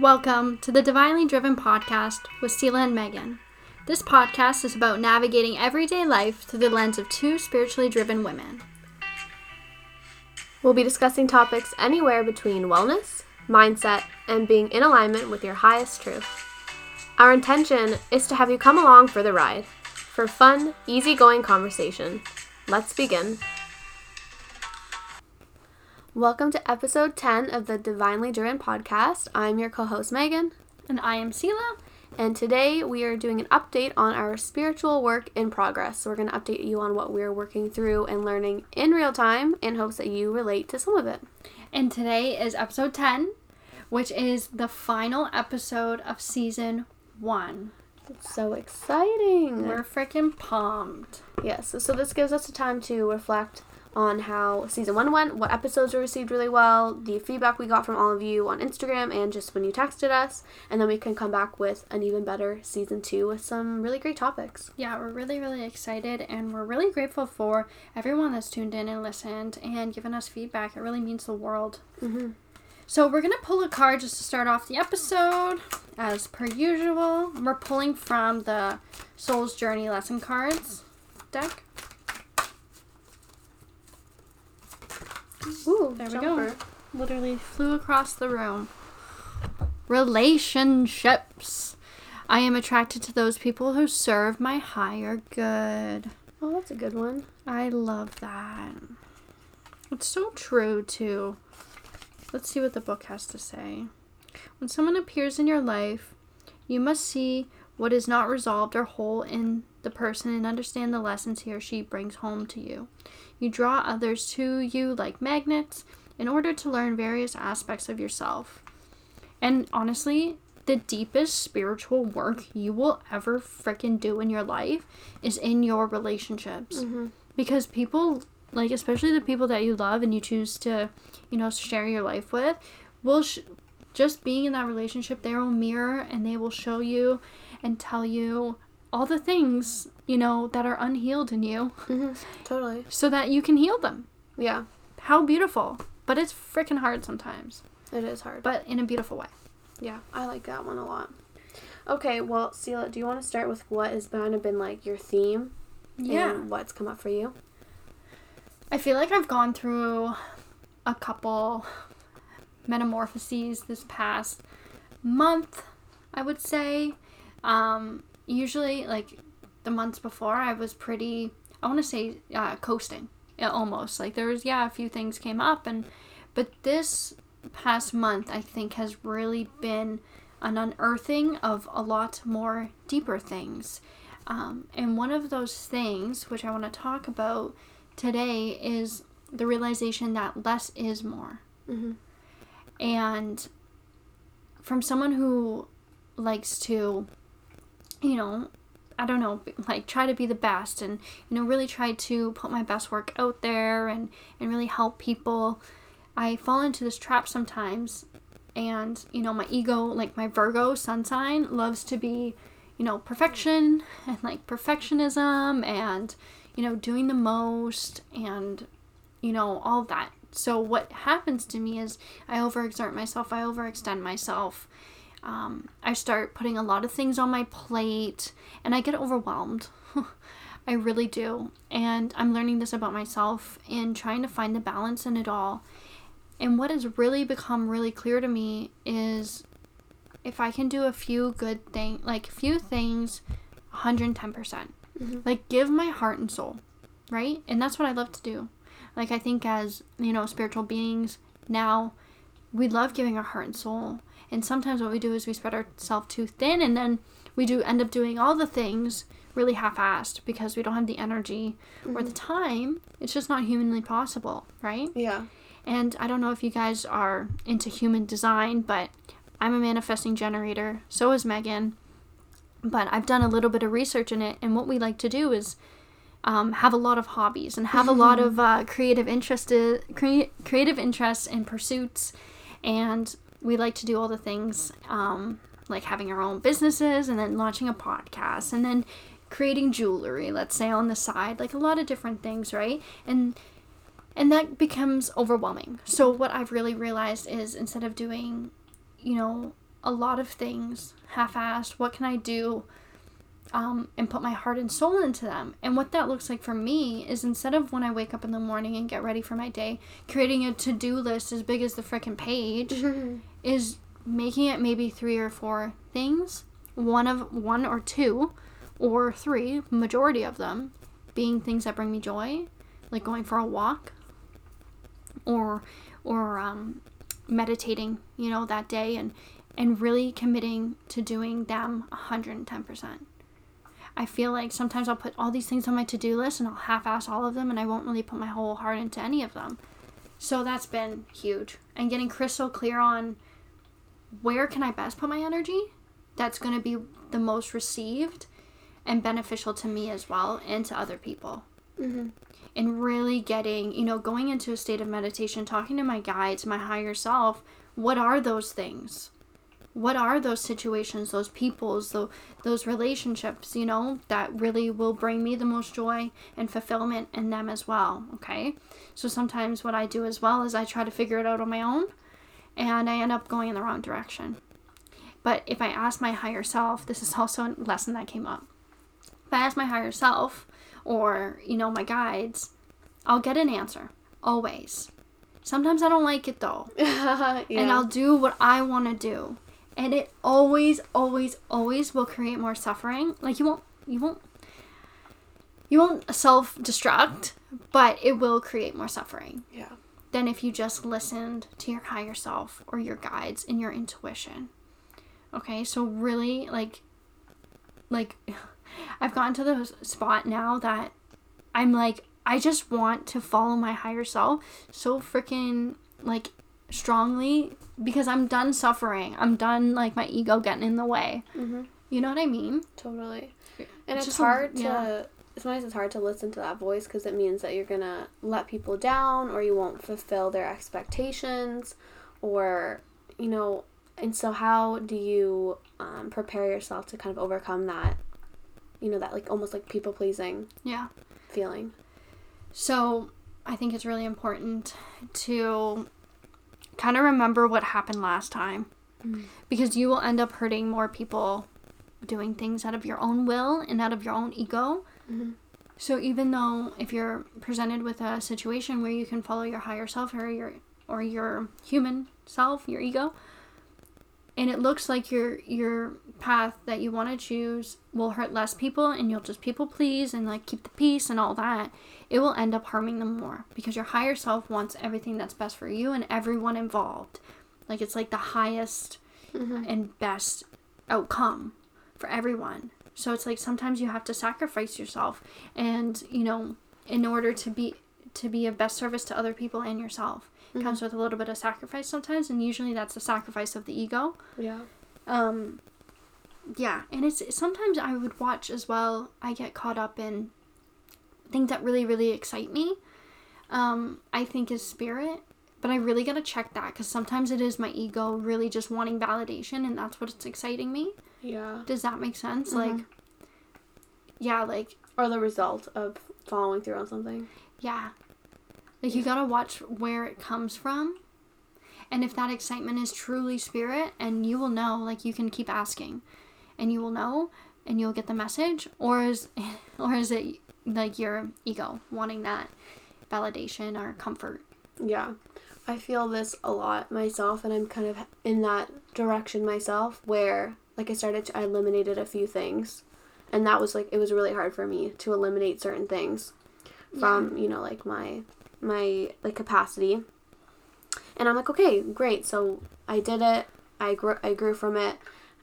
Welcome to the Divinely Driven Podcast with Sela and Megan. This podcast is about navigating everyday life through the lens of two spiritually driven women. We'll be discussing topics anywhere between wellness, mindset, and being in alignment with your highest truth. Our intention is to have you come along for the ride for fun, easygoing conversation. Let's begin. Welcome to episode 10 of the Divinely Driven podcast. I'm your co host, Megan. And I am Sela. And today we are doing an update on our spiritual work in progress. So, we're going to update you on what we're working through and learning in real time in hopes that you relate to some of it. And today is episode 10, which is the final episode of season one. It's so exciting. We're freaking pumped. Yes, so this gives us a time to reflect on how season one went, what episodes were received really well, the feedback we got from all of you on Instagram, and just when you texted us. And then we can come back with an even better season two with some really great topics. Yeah, we're really, really excited and we're really grateful for everyone that's tuned in and listened and given us feedback. It really means the world. Mm-hmm. So we're going to pull a card just to start off the episode. As per usual, we're pulling from the Soul's Journey lesson cards deck. Ooh, There we go. Literally flew across the room. Relationships. I am attracted to those people who serve my higher good. Oh, that's a good one. I love that. It's so true, too. Let's see what the book has to say. When someone appears in your life, you must see what is not resolved or whole in the person and understand the lessons he or she brings home to you. You draw others to you like magnets in order to learn various aspects of yourself. And honestly, the deepest spiritual work you will ever freaking do in your life is in your relationships. Mm-hmm. Because people, like, especially the people that you love and you choose to, you know, share your life with, will sh- just being in that relationship, they will mirror and they will show you and tell you all the things, you know, that are unhealed in you Mm-hmm. Totally. so that you can heal them. Yeah, How beautiful. But it's freaking hard sometimes, it is hard. but in a beautiful way. Yeah, I like that one a lot. Okay, well, Sela, do you want to start with what has kind of been like your theme? And what's come up for you? I feel like I've gone through a couple metamorphoses this past month, I would say. Um, usually, like the months before, I was pretty, I want to say, uh, coasting. Yeah, almost. Like there was, yeah, a few things came up, and but this past month, I think, has really been an unearthing of a lot more deeper things. Um, and one of those things, which I want to talk about today, is the realization that less is more. Mm-hmm. And from someone who likes to, you know, I don't know, like try to be the best and, you know, really try to put my best work out there and, and really help people, I fall into this trap sometimes. And, you know, my ego, like my Virgo sun sign, loves to be, you know, perfection and like perfectionism and, you know, doing the most and, you know, all that. So what happens to me is I overexert myself, I overextend myself. Um, I start putting a lot of things on my plate and I get overwhelmed. I really do. And I'm learning this about myself and trying to find the balance in it all. And what has really become really clear to me is if I can do a few good things, like a few things 110%. percent Mhm. Like give my heart and soul, right? And that's what I love to do. Like I think as, you know, spiritual beings now, we love giving our heart and soul. And sometimes what we do is we spread ourselves too thin and then we do end up doing all the things really half-assed because we don't have the energy or the time. It's just not humanly possible, right? Yeah. And I don't know if you guys are into human design, but I'm a manifesting generator. So is Megan. But I've done a little bit of research in it, and what we like to do is um, have a lot of hobbies and have a lot of uh, creative interest, crea- creative interests and pursuits, and we like to do all the things um, like having our own businesses and then launching a podcast and then creating jewelry, let's say on the side, like a lot of different things, right? And and that becomes overwhelming. So what I've really realized is instead of doing, you know, a lot of things half-assed. What can I do? Um, and put my heart and soul into them. And what that looks like for me is instead of when I wake up in the morning and get ready for my day, creating a to do list as big as the freaking page, is making it maybe three or four things. One of one or two or three, majority of them being things that bring me joy, like going for a walk or or um, meditating, you know, that day and and really committing to doing them 110%. I feel like sometimes I'll put all these things on my to-do list and I'll half-ass all of them and I won't really put my whole heart into any of them. So that's been huge. And getting crystal clear on where can I best put my energy that's going to be the most received and beneficial to me as well and to other people. Mm-hmm. And really getting, you know, going into a state of meditation, talking to my guides, my higher self, what are those things? What are those situations, those peoples, those, those relationships, you know, that really will bring me the most joy and fulfillment in them as well, okay? So sometimes what I do as well is I try to figure it out on my own and I end up going in the wrong direction. But if I ask my higher self, this is also a lesson that came up if I ask my higher self or, you know, my guides, I'll get an answer. Always. Sometimes I don't like it though. yeah. And I'll do what I want to do. And it always, always, always will create more suffering. Like you won't you won't you won't self destruct, but it will create more suffering yeah. Than if you just listened to your higher self or your guides and your intuition. Okay, so really like like I've gotten to the spot now that I'm like I just want to follow my higher self so freaking like strongly because I'm done suffering. I'm done like my ego getting in the way. Mm-hmm. You know what I mean? Totally. And it's, a- hard to yeah. Sometimes it's hard to listen to that voice because it means that you're gonna let people down or you won't fulfill their expectations or you know and so how do you um, prepare yourself to kind of overcome that you know that like almost like people pleasing Yeah. feeling So I think it's really important to kind of remember what happened last time Mm. because you will end up hurting more people doing things out of your own will and out of your own ego. Mhm. So even though if you're presented with a situation where you can follow your higher self or your or your human self, your ego, and it looks like your your path that you want to choose will hurt less people and you'll just people please and like keep the peace and all that it will end up harming them more because your higher self wants everything that's best for you and everyone involved like it's like the highest Mhm. and best outcome for everyone so it's like sometimes you have to sacrifice yourself and you know in order to be to be of best service to other people and yourself. It comes with a little bit of sacrifice sometimes and usually that's the sacrifice of the ego. Yeah. Um yeah and it's sometimes i would watch as well i get caught up in things that really really excite me um i think is spirit but i really gotta check that because sometimes it is my ego really just wanting validation and that's what's exciting me. Yeah. Does that make sense? Mhm. like yeah like or the result of following through on something yeah like you gotta watch where it comes from and if that excitement is truly spirit and you will know like you can keep asking and you will know and you'll get the message or is or is it like your ego wanting that validation or comfort Yeah. I feel this a lot myself, and I'm kind of in that direction myself where, like, I started to, I eliminated a few things. And that was like, it was really hard for me to eliminate certain things from, you know, like my, my, like, capacity. And I'm like, okay, great. So I did it. I grew, I grew from it.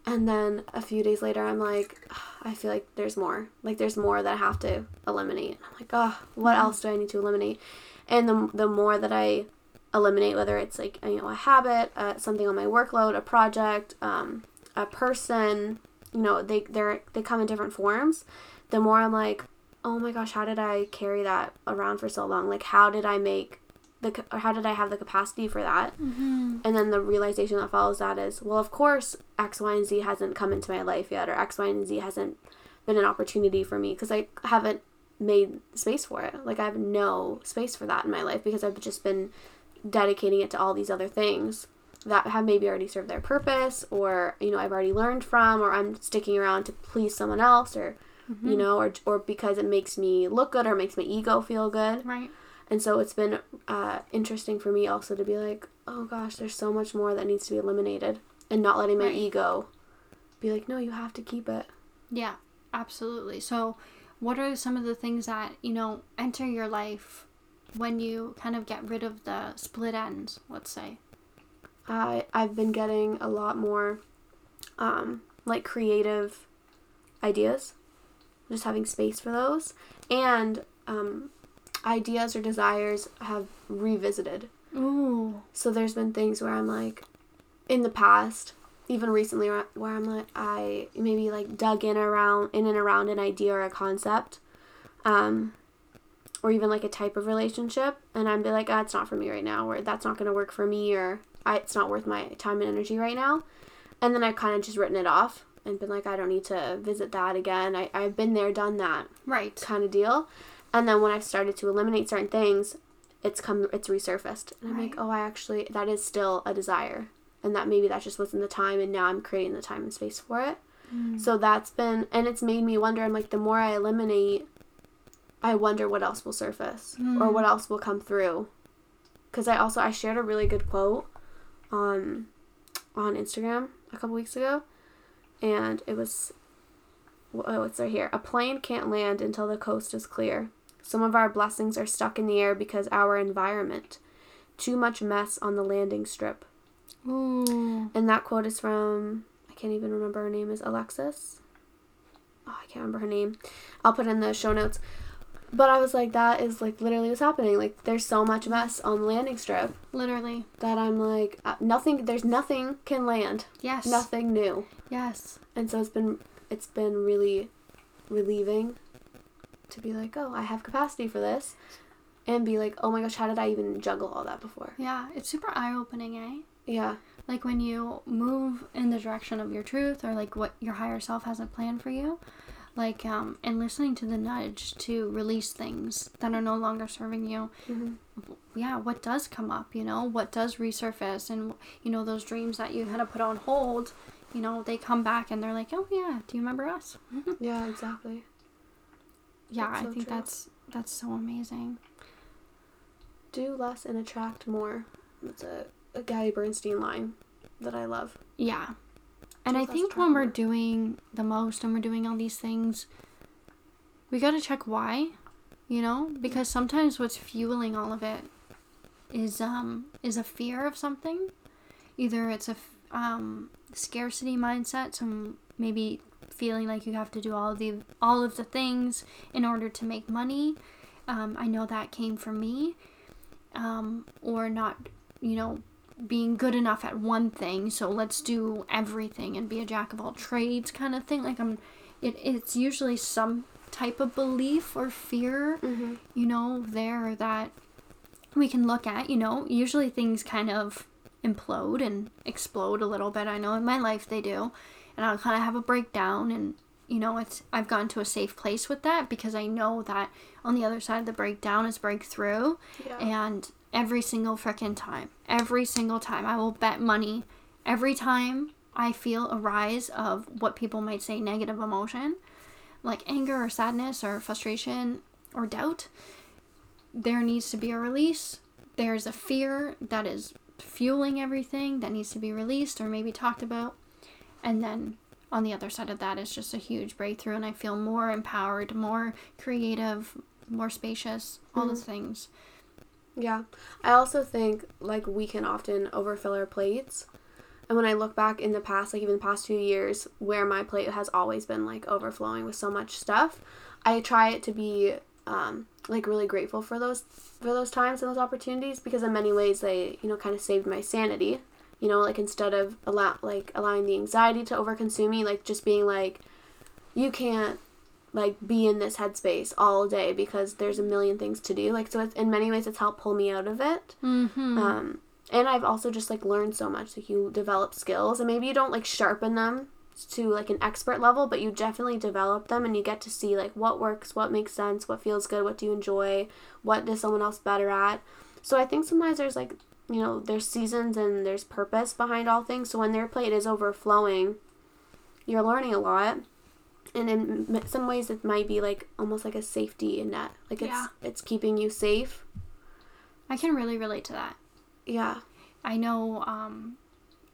And then a few days later, I'm like, I feel like there's more. Like, there's more that I have to eliminate. I'm like, oh, what else do I need to eliminate? And the, the more that I eliminate, whether it's like, you know, a habit, uh, something on my workload, a project, um, a person, you know, they, they're, they come in different forms, the more I'm like, oh my gosh, how did I carry that around for so long? Like, how did I make the, or how did I have the capacity for that? mm-hmm. And then the realization that follows that is, well, of course, X, Y, and Z hasn't come into my life yet, or X, Y, and Z hasn't been an opportunity for me because I haven't made space for it. Like, I have no space for that in my life because I've just been dedicating it to all these other things. That have maybe already served their purpose or you know I've already learned from or I'm sticking around to please someone else or Mm-hmm. you know or or because it makes me look good or makes my ego feel good Right. and so it's been uh, interesting for me also to be like oh gosh there's so much more that needs to be eliminated and not letting my Right. ego be like no you have to keep it Yeah, absolutely. So, what are some of the things that, you know, enter your life when you kind of get rid of the split ends, let's say? I I've been getting a lot more um, like creative ideas, just having space for those, and um, ideas or desires have revisited. Ooh. So there's been things where I'm like, in the past, even recently, where where I'm like, I maybe like dug in around in and around an idea or a concept, um, or even like a type of relationship, and I'm be like, ah, it's not for me right now, or that's not gonna work for me, or I, it's not worth my time and energy right now, and then I've kind of just written it off and been like, I don't need to visit that again. I I've been there, done that Right. kind of deal. And then when I've started to eliminate certain things, it's come it's resurfaced. And I'm like, oh, I actually that is still a desire. And that maybe that just wasn't the time and now I'm creating the time and space for it. Mm. So that's been and it's made me wonder I'm like the more I eliminate I wonder what else will surface or Mm. what else will come through. Cuz I also I shared a really good quote on on Instagram a couple weeks ago and it was oh, it's right here. A plane can't land until the coast is clear. Some of our blessings are stuck in the air because our environment. Too much mess on the landing strip. Ooh. And that quote is from I can't even remember her name is Alexis. Oh, I can't remember her name. I'll put in the show notes. But I was like, that is like literally what's happening. Like, there's so much mess on the landing strip Literally. that I'm like, uh, nothing. There's nothing can land. Yes. Nothing new. Yes. and so it's been it's been really relieving to be like oh i have capacity for this and be like oh my gosh how did i even juggle all that before Yeah. It's super eye opening, eh? yeah Like when you move in the direction of your truth or like what your higher self has a plan for you. Like, um, and listening to the nudge to release things that are no longer serving you. mm-hmm. yeah, what does come up, you know, what does resurface, and you know those dreams that you had to put on hold, you know, they come back and they're like, oh yeah, do you remember us? yeah exactly yeah, That's I so think true. that's that's so amazing. do less and attract more that's a, a gabby bernstein line that i love Yeah, and I think when we're doing the most and we're doing all these things, we got to check why, you know, because sometimes what's fueling all of it is um is a fear of something. Either it's a f- um scarcity mindset, some maybe feeling like you have to do all of the all of the things in order to make money. Um, I know that came from me, um, or not, you know, being good enough at one thing, so let's do everything and be a jack of all trades kind of thing. Like I'm, it, it's usually some type of belief or fear, mm-hmm. you know, there that we can look at. You know, usually things kind of implode and explode a little bit. I know in my life they do, and I'll kind of have a breakdown and. You know, it's I've gone to a safe place with that because I know that on the other side of the breakdown is breakthrough, yeah and every single frickin' time, every single time, I will bet money. Every time I feel a rise of what people might say negative emotion, like anger or sadness or frustration or doubt, there needs to be a release. There's a fear that is fueling everything that needs to be released or maybe talked about. And then on the other side of that is just a huge breakthrough, and I feel more empowered, more creative, more spacious, all those mm-hmm. things. Yeah. I also think like we can often overfill our plates. And when I look back in the past, like even the past few years, where my plate has always been like overflowing with so much stuff, I try it to be um, like really grateful for those for those times and those opportunities because in many ways they you know kind of saved my sanity. You know, like instead of allow like allowing the anxiety to overconsume me, like just being like, you can't like be in this headspace all day because there's a million things to do. Like so, it's, in many ways, it's helped pull me out of it. Mm-hmm. Um, and I've also just like learned so much. Like you develop skills, and maybe you don't like sharpen them to like an expert level, but you definitely develop them, and you get to see like what works, what makes sense, what feels good, what do you enjoy, what does someone else better at. So I think sometimes there's like you know, there's seasons and there's purpose behind all things. So when their plate is overflowing, you're learning a lot. And in some ways, it might be like almost like a safety net. Like it's Yeah. it's keeping you safe. I can really relate to that. Yeah. I know um,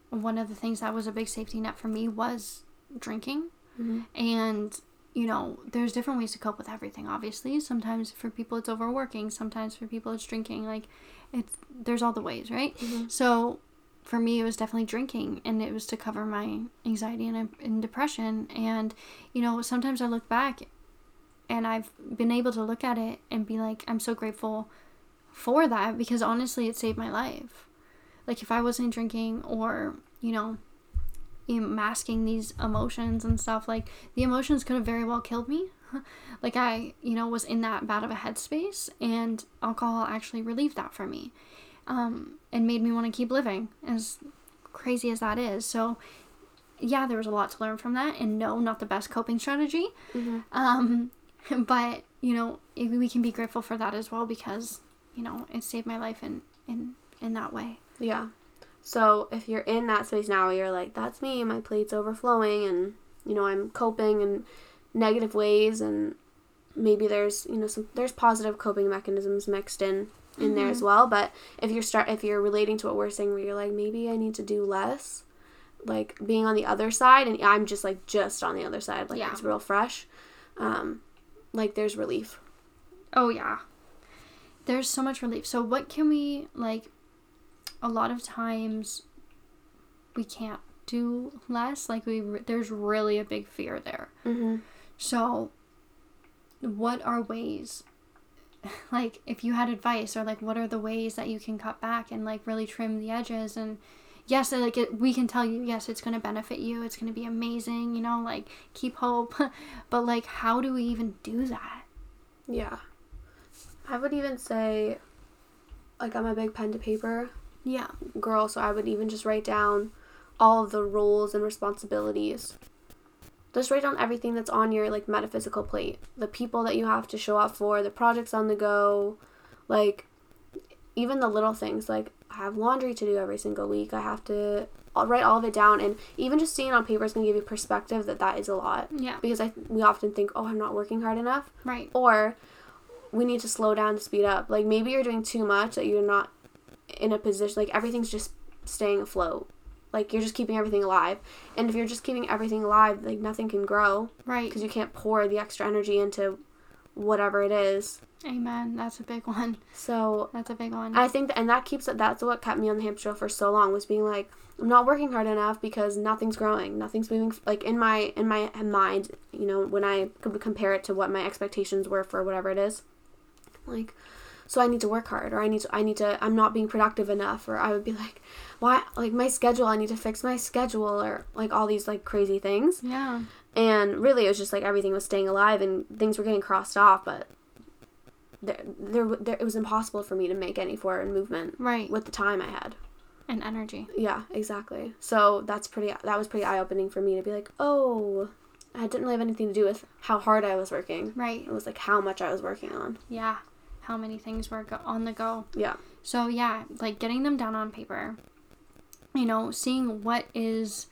one of the things that was a big safety net for me was drinking. Mhm. And, you know, there's different ways to cope with everything, obviously. Sometimes for people it's overworking, sometimes for people it's drinking. Like, it's there's all the ways, right? Mhm. So for me, it was definitely drinking, and it was to cover my anxiety and, and depression. And, you know, sometimes I look back and I've been able to look at it and be like, I'm so grateful for that because honestly, it saved my life. Like, if I wasn't drinking or, you know, masking these emotions and stuff, like, the emotions could have very well killed me. like, I, you know, was in that bad of a headspace, and alcohol actually relieved that for me um, and made me want to keep living, as crazy as that is. So, yeah, there was a lot to learn from that, and no, not the best coping strategy. Mhm. Um, but you know, we can be grateful for that as well because you know it saved my life in in in that way. Yeah. So if you're in that space now, you're like, that's me, my plate's overflowing, and you know I'm coping in negative ways, and maybe there's you know some there's positive coping mechanisms mixed in in there as well. But if you're start if you're relating to what we're saying, where you're like, maybe I need to do less, like being on the other side, and I'm just like just on the other side, like Yeah. it's real fresh. Um, like there's relief. Oh yeah. There's so much relief. So what can we like a lot of times we can't do less like we there's really a big fear there. Mm-hmm. So what are ways like if you had advice or like what are the ways that you can cut back and like really trim the edges and yes like it, we can tell you yes it's going to benefit you it's going to be amazing you know like keep hope but like how do we even do that Yeah. I would even say, like, I'm a big pen to paper yeah girl, so I would even just write down all of the roles and responsibilities. Just write down everything that's on your, like, metaphysical plate. The people that you have to show up for, the projects on the go, like, even the little things. Like, I have laundry to do every single week. I have to I'll write all of it down. And even just seeing it on paper is going to give you perspective that that is a lot. yeah Because I we often think, oh, I'm not working hard enough right or we need to slow down to speed up. Like maybe you're doing too much that you're not in a position like everything's just staying afloat. Like you're just keeping everything alive. And if you're just keeping everything alive, like nothing can grow right because you can't pour the extra energy into whatever it is. amen that's a big one So that's a big one I think that, and that keeps it. That's what kept me on the hamster wheel for so long was being like, I'm not working hard enough because nothing's growing, nothing's moving. Like in my in my mind, you know, when I could compare it to what my expectations were for whatever it is, like, so I need to work hard, or I need to, I need to, I'm not being productive enough, or I would be like, why, like my schedule, I need to fix my schedule, or like all these like crazy things. yeah And really, it was just like everything was staying alive and things were getting crossed off, but there, there, there it was impossible for me to make any forward movement right with the time I had. and energy Yeah, exactly. So that's pretty. That was pretty eye opening for me to be like, oh, I didn't really have anything to do with how hard I was working. right It was like how much I was working on. yeah how many things were go- on the go Yeah. So yeah, like getting them down on paper. You know, seeing what is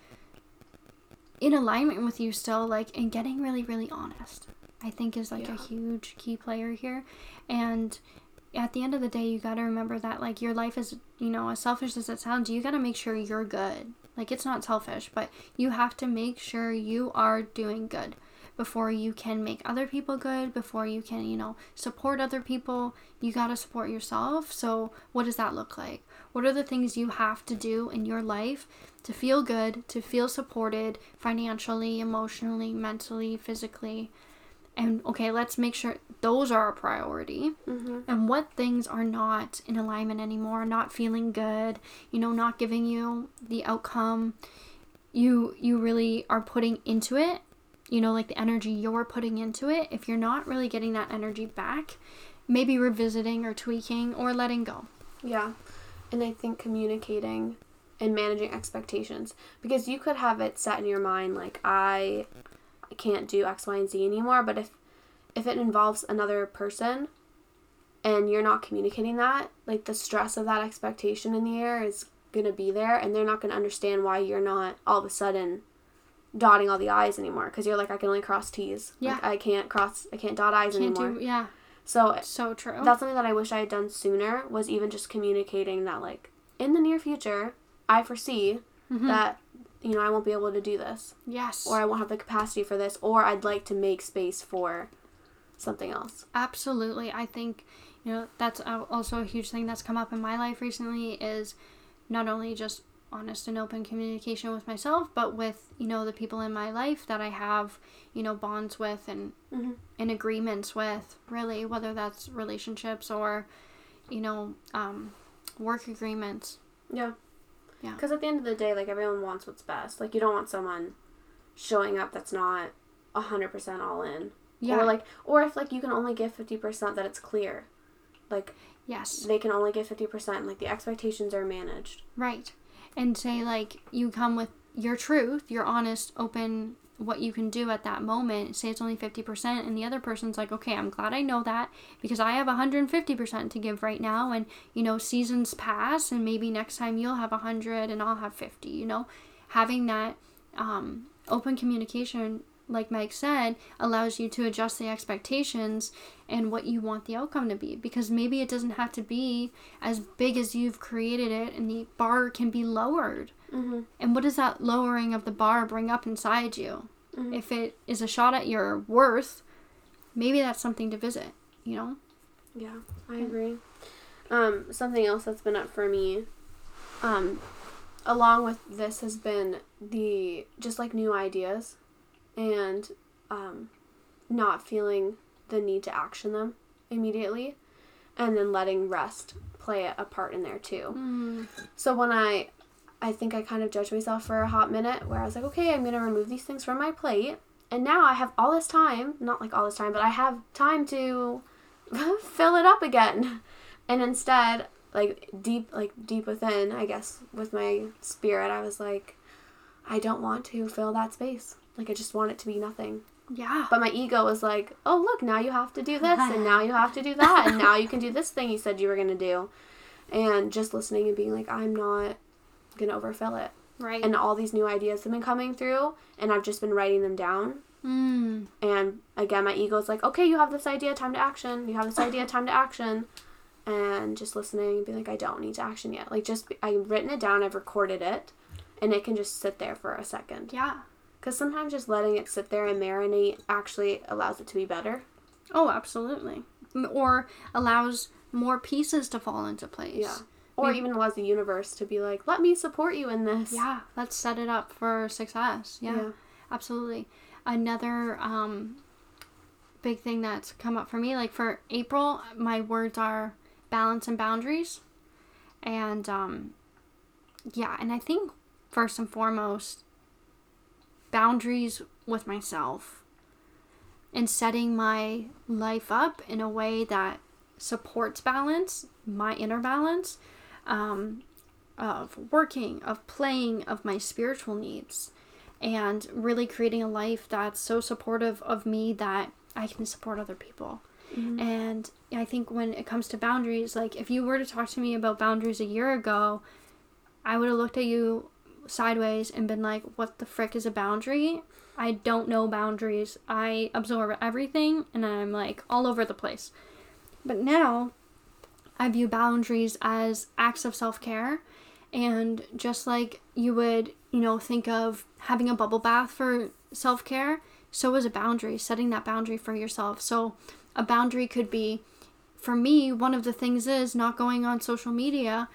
in alignment with you still like and getting really really honest. I think is like a huge key player here. And at the end of the day, you got to remember that like your life is, you know, as selfish as it sounds, you got to make sure you're good. Like it's not selfish, but you have to make sure you are doing good before you can make other people good, before you can, you know, support other people, you got to support yourself. So, what does that look like? What are the things you have to do in your life to feel good, to feel supported financially, emotionally, mentally, physically? And okay, let's make sure those are a priority. Mm-hmm. And what things are not in alignment anymore, not feeling good, you know, not giving you the outcome you you really are putting into it you know, like the energy you're putting into it, if you're not really getting that energy back, maybe revisiting or tweaking or letting go. Yeah. And I think communicating and managing expectations because you could have it set in your mind like I can't do X, Y, and Z anymore, but if if it involves another person, and you're not communicating that, like the stress of that expectation in the air is going to be there and they're not going to understand why you're not all of a sudden dotting all the i's anymore because you're like I can only cross t's. Yeah. Like, I can't cross I can't dot i's Can't anymore. do yeah. so So true. that's something that I wish I had done sooner was even just communicating that like in the near future I foresee Mhm. that you know I won't be able to do this yes. or I won't have the capacity for this or I'd like to make space for something else. Absolutely. I think, you know, that's also a huge thing that's come up in my life recently is not only just honest and open communication with myself, but with, you know, the people in my life that I have, you know, bonds with and Mhm. and agreements with, really, whether that's relationships or, you know, um, work agreements. Yeah. Yeah. Because at the end of the day, like everyone wants what's best. Like you don't want someone showing up that's not hundred percent all in. Yeah. Or like, or if like you can only give fifty percent, that it's clear. Like yes. they can only give fifty percent. Like the expectations are managed. Right. And say, like, you come with your truth, your honest, open, what you can do at that moment. Say it's only 50%, and the other person's like, okay, I'm glad I know that because I have 150% to give right now. And, you know, seasons pass, and maybe next time you'll have 100 and I'll have 50, you know? Having that um, open communication, like Mike said, allows you to adjust the expectations and what you want the outcome to be because maybe it doesn't have to be as big as you've created it and the bar can be lowered. Mm-hmm. And what does that lowering of the bar bring up inside you? Mhm. If it is a shot at your worth, maybe that's something to visit, you know? Yeah, I agree. Um, something else that's been up for me, um, along with this has been the just like new ideas, and um, not feeling the need to action them immediately, and then letting rest play a part in there too. Mm. So when I, I think I kind of judged myself for a hot minute where I was like, okay, I'm gonna remove these things from my plate, and now I have all this time, not like all this time, but I have time to fill it up again, and instead, like deep, like deep within, I guess with my spirit, I was like, I don't want to fill that space. Like I just want it to be nothing. Yeah. But my ego was like, oh, look, now you have to do this, and now you have to do that, and now you can do this thing you said you were going to do. And just listening and being like, I'm not going to overfill it. right. And all these new ideas have been coming through, and I've just been writing them down. mm. And again, my ego's like, okay, you have this idea, time to action. You have this idea, time to action. And just listening and being like, I don't need to action yet. Like, just, I've written it down, I've recorded it, and it can just sit there for a second. Yeah. Because sometimes just letting it sit there and marinate actually allows it to be better. Oh, absolutely. Or allows more pieces to fall into place. Yeah. Or even allows the universe to be like, let me support you in this. Yeah, let's set it up for success. Yeah, Yeah. absolutely. Another um, big thing that's come up for me, like for April, my words are balance and boundaries. And um, yeah, and I think first and foremost, boundaries with myself and setting my life up in a way that supports balance, my inner balance. Um, of working, of playing, of my spiritual needs, and really creating a life that's so supportive of me that I can support other people. Mhm. And I think when it comes to boundaries, like if you were to talk to me about boundaries a year ago, I would have looked at you sideways and been like, what the frick is a boundary? I don't know boundaries. I absorb everything and I'm like all over the place. But now I view boundaries as acts of self care. And just like you would, you know, think of having a bubble bath for self care, so is a boundary, setting that boundary for yourself. So a boundary could be, for me, one of the things is not going on social media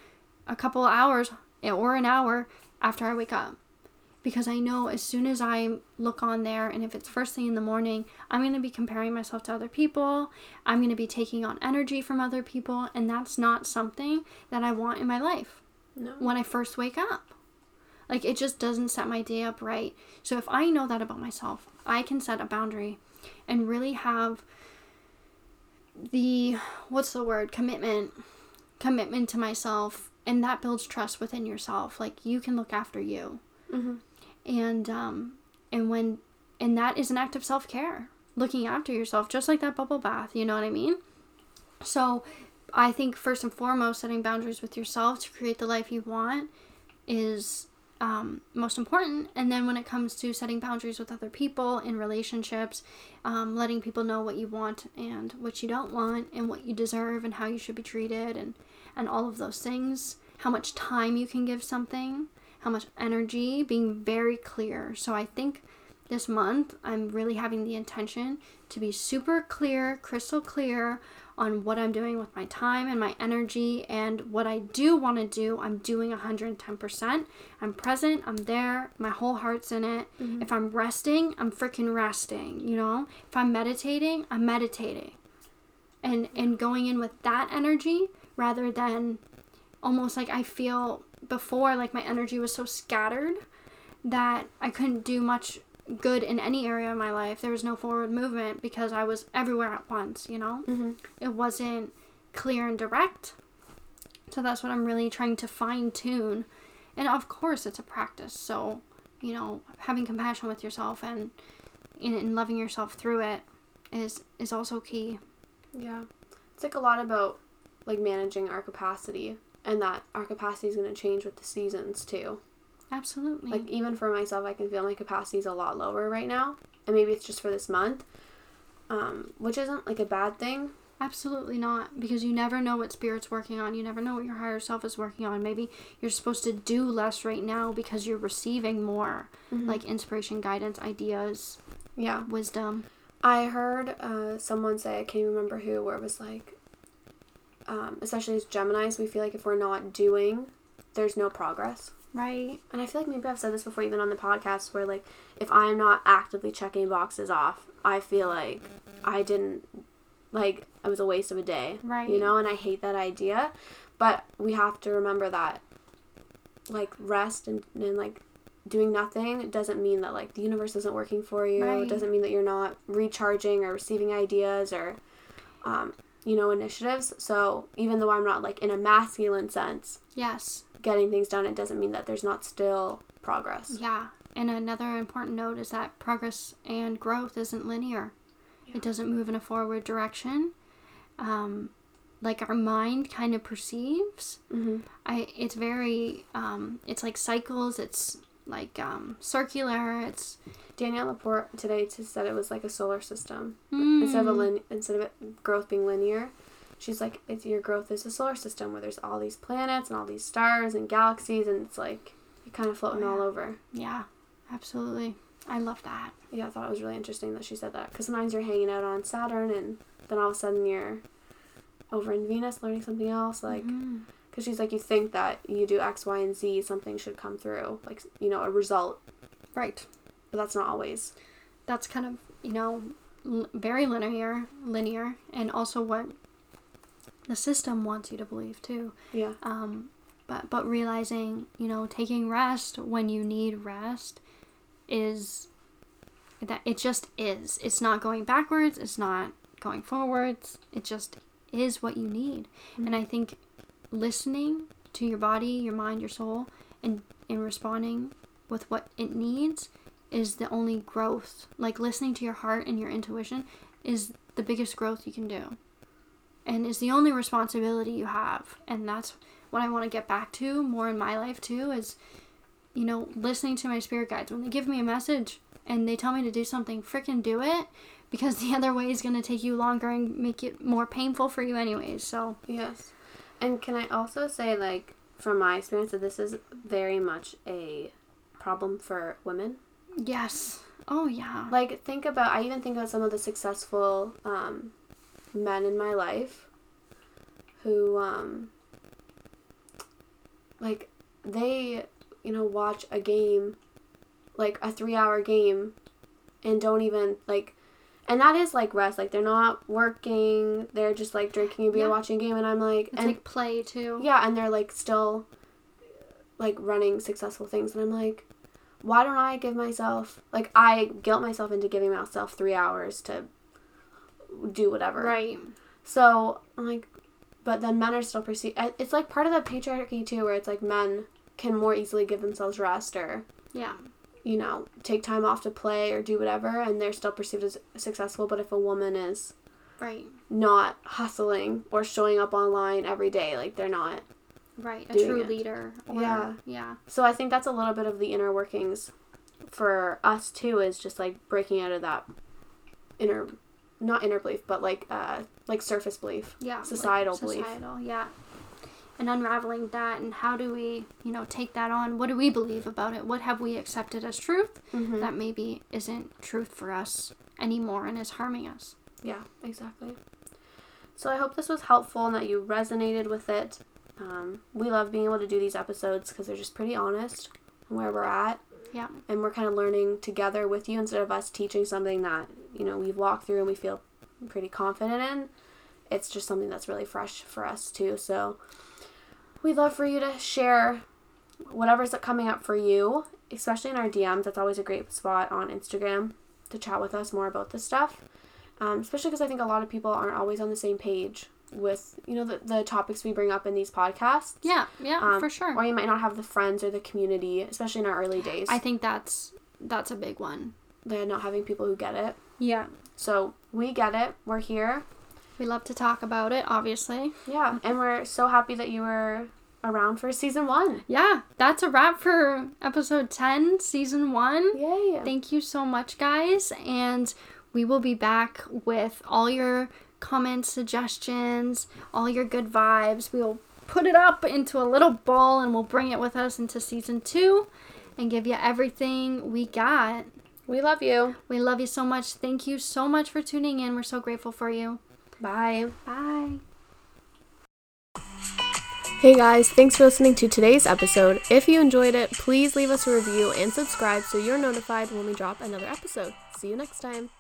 a couple hours or an hour after I wake up. Because I know as soon as I look on there, and if it's first thing in the morning, I'm going to be comparing myself to other people. I'm going to be taking on energy from other people, and that's not something that I want in my life No. when I first wake up. Like it just doesn't set my day up right. So if I know that about myself, I can set a boundary and really have the what's the word? commitment commitment to myself and that builds trust within yourself. Like you can look after you. hmm And um and when and that is an act of self-care. Looking after yourself just like that bubble bath, you know what I mean? So I think first and foremost, setting boundaries with yourself to create the life you want is um, most important. And then when it comes to setting boundaries with other people in relationships, um, letting people know what you want and what you don't want, and what you deserve and how you should be treated, and and all of those things. How much time you can give something, how much energy, being very clear. So I think this month I'm really having the intention to be super clear, crystal clear on what I'm doing with my time and my energy and what I do want to do, I'm doing 110%. I'm present, I'm there, my whole heart's in it. Mm-hmm. If I'm resting, I'm freaking resting, you know? If I'm meditating, I'm meditating. And and going in with that energy rather than almost like I feel before like my energy was so scattered that I couldn't do much good in any area of my life. There was no forward movement because I was everywhere at once, you know? Mm-hmm. It wasn't clear and direct. So that's what I'm really trying to fine tune. And of course, it's a practice. So, you know, having compassion with yourself and, and loving yourself through it is is also key. Yeah. It's like a lot about like managing our capacity and that our capacity is going to change with the seasons too. Absolutely. Like even for myself, I can feel my capacity is a lot lower right now, and maybe it's just for this month, um, which isn't like a bad thing. Absolutely not, because you never know what spirit's working on. You never know what your higher self is working on. Maybe you're supposed to do less right now because you're receiving more, mm-hmm. like inspiration, guidance, ideas, yeah, wisdom. I heard uh, someone say, I can't remember who, where it was like, um, especially as Geminis, we feel like if we're not doing, there's no progress. Right. And I feel like maybe I've said this before, even on the podcast, where like if I'm not actively checking boxes off, I feel like I didn't, like, it was a waste of a day. Right. You know, and I hate that idea. But we have to remember that, like, rest and, and like, doing nothing doesn't mean that like the universe isn't working for you right. it doesn't mean that you're not recharging or receiving ideas or um, you know initiatives so even though i'm not like in a masculine sense yes getting things done, it doesn't mean that there's not still progress. Yeah. And another important note is that progress and growth isn't linear. Yeah. It doesn't move in a forward direction. Um, like our mind kind of perceives. Mm-hmm. I it's very um, it's like cycles. It's like um, circular. It's Danielle Laporte today said it was like a solar system mm. instead of a lin- instead of it, growth being linear she's like, it's your growth is a solar system where there's all these planets and all these stars and galaxies, and it's like you're kind of floating oh, yeah. all over. Yeah, absolutely. I love that. Yeah, I thought it was really interesting that she said that because sometimes you're hanging out on Saturn and then all of a sudden you're over in Venus learning something else. Like, because she's like, you think that you do X, Y, and Z, something should come through, like you know, a result. Right. But that's not always. That's kind of you know l- very linear, linear, and also what the system wants you to believe too. Yeah. Um, but but realizing you know taking rest when you need rest is that it just is. It's not going backwards. It's not going forwards. It just is what you need. Mm-hmm. And I think listening to your body, your mind, your soul, and and responding with what it needs is the only growth. Like listening to your heart and your intuition is the biggest growth you can do and is the only responsibility you have. And that's what I want to get back to more in my life too is you know, listening to my spirit guides when they give me a message and they tell me to do something, freaking do it because the other way is going to take you longer and make it more painful for you anyways. So, yes. And can I also say like from my experience that this is very much a problem for women? Yes. Oh yeah. Like think about I even think about some of the successful um men in my life who um like they you know watch a game like a 3 hour game and don't even like and that is like rest like they're not working they're just like drinking a beer yeah. watching a game and i'm like it's and like play too yeah and they're like still like running successful things and i'm like why don't i give myself like i guilt myself into giving myself three hours to do whatever. Right. So I'm like, but then men are still perceived. It's like part of the patriarchy too, where it's like men can more easily give themselves rest or yeah, you know, take time off to play or do whatever, and they're still perceived as successful. But if a woman is right not hustling or showing up online every day. Like they're not. Right, a true it. leader. Or, Yeah. Yeah. So I think that's a little bit of the inner workings for us too is just like breaking out of that inner not inner belief, but like uh like surface belief. Yeah. like Societal belief. Societal, yeah. And unraveling that and how do we, you know, take that on? What do we believe about it? What have we accepted as truth Mm-hmm. that maybe isn't truth for us anymore and is harming us? Yeah, exactly. So I hope this was helpful and that you resonated with it. Um, we love being able to do these episodes because they're just pretty honest where we're at. Yeah. And we're kind of learning together with you instead of us teaching something that, you know, we've walked through and we feel pretty confident in. It's just something that's really fresh for us too. So we'd love for you to share whatever's coming up for you, especially in our DMs. That's always a great spot on Instagram to chat with us more about this stuff. Um, especially because I think a lot of people aren't always on the same page with, you know, the, the topics we bring up in these podcasts. Yeah, yeah, Um, for sure. Or you might not have the friends or the community, especially in our early days. I think that's that's a big one. They're not having people who get it. Yeah. So we get it. We're here. We love to talk about it, obviously. Yeah. Mm-hmm. And we're so happy that you were around for season one. Yeah, that's a wrap for episode 10, season 1. Yay. Thank you so much, guys. And we will be back with all your comments, suggestions, all your good vibes. We will put it up into a little ball and we'll bring it with us into season two and give you everything we got. we love you. We love you so much. Thank you so much for tuning in. We're so grateful for you. Bye. Bye. Hey guys, thanks for listening to today's episode. If you enjoyed it, please leave us a review and subscribe so you're notified when we drop another episode. See you next time.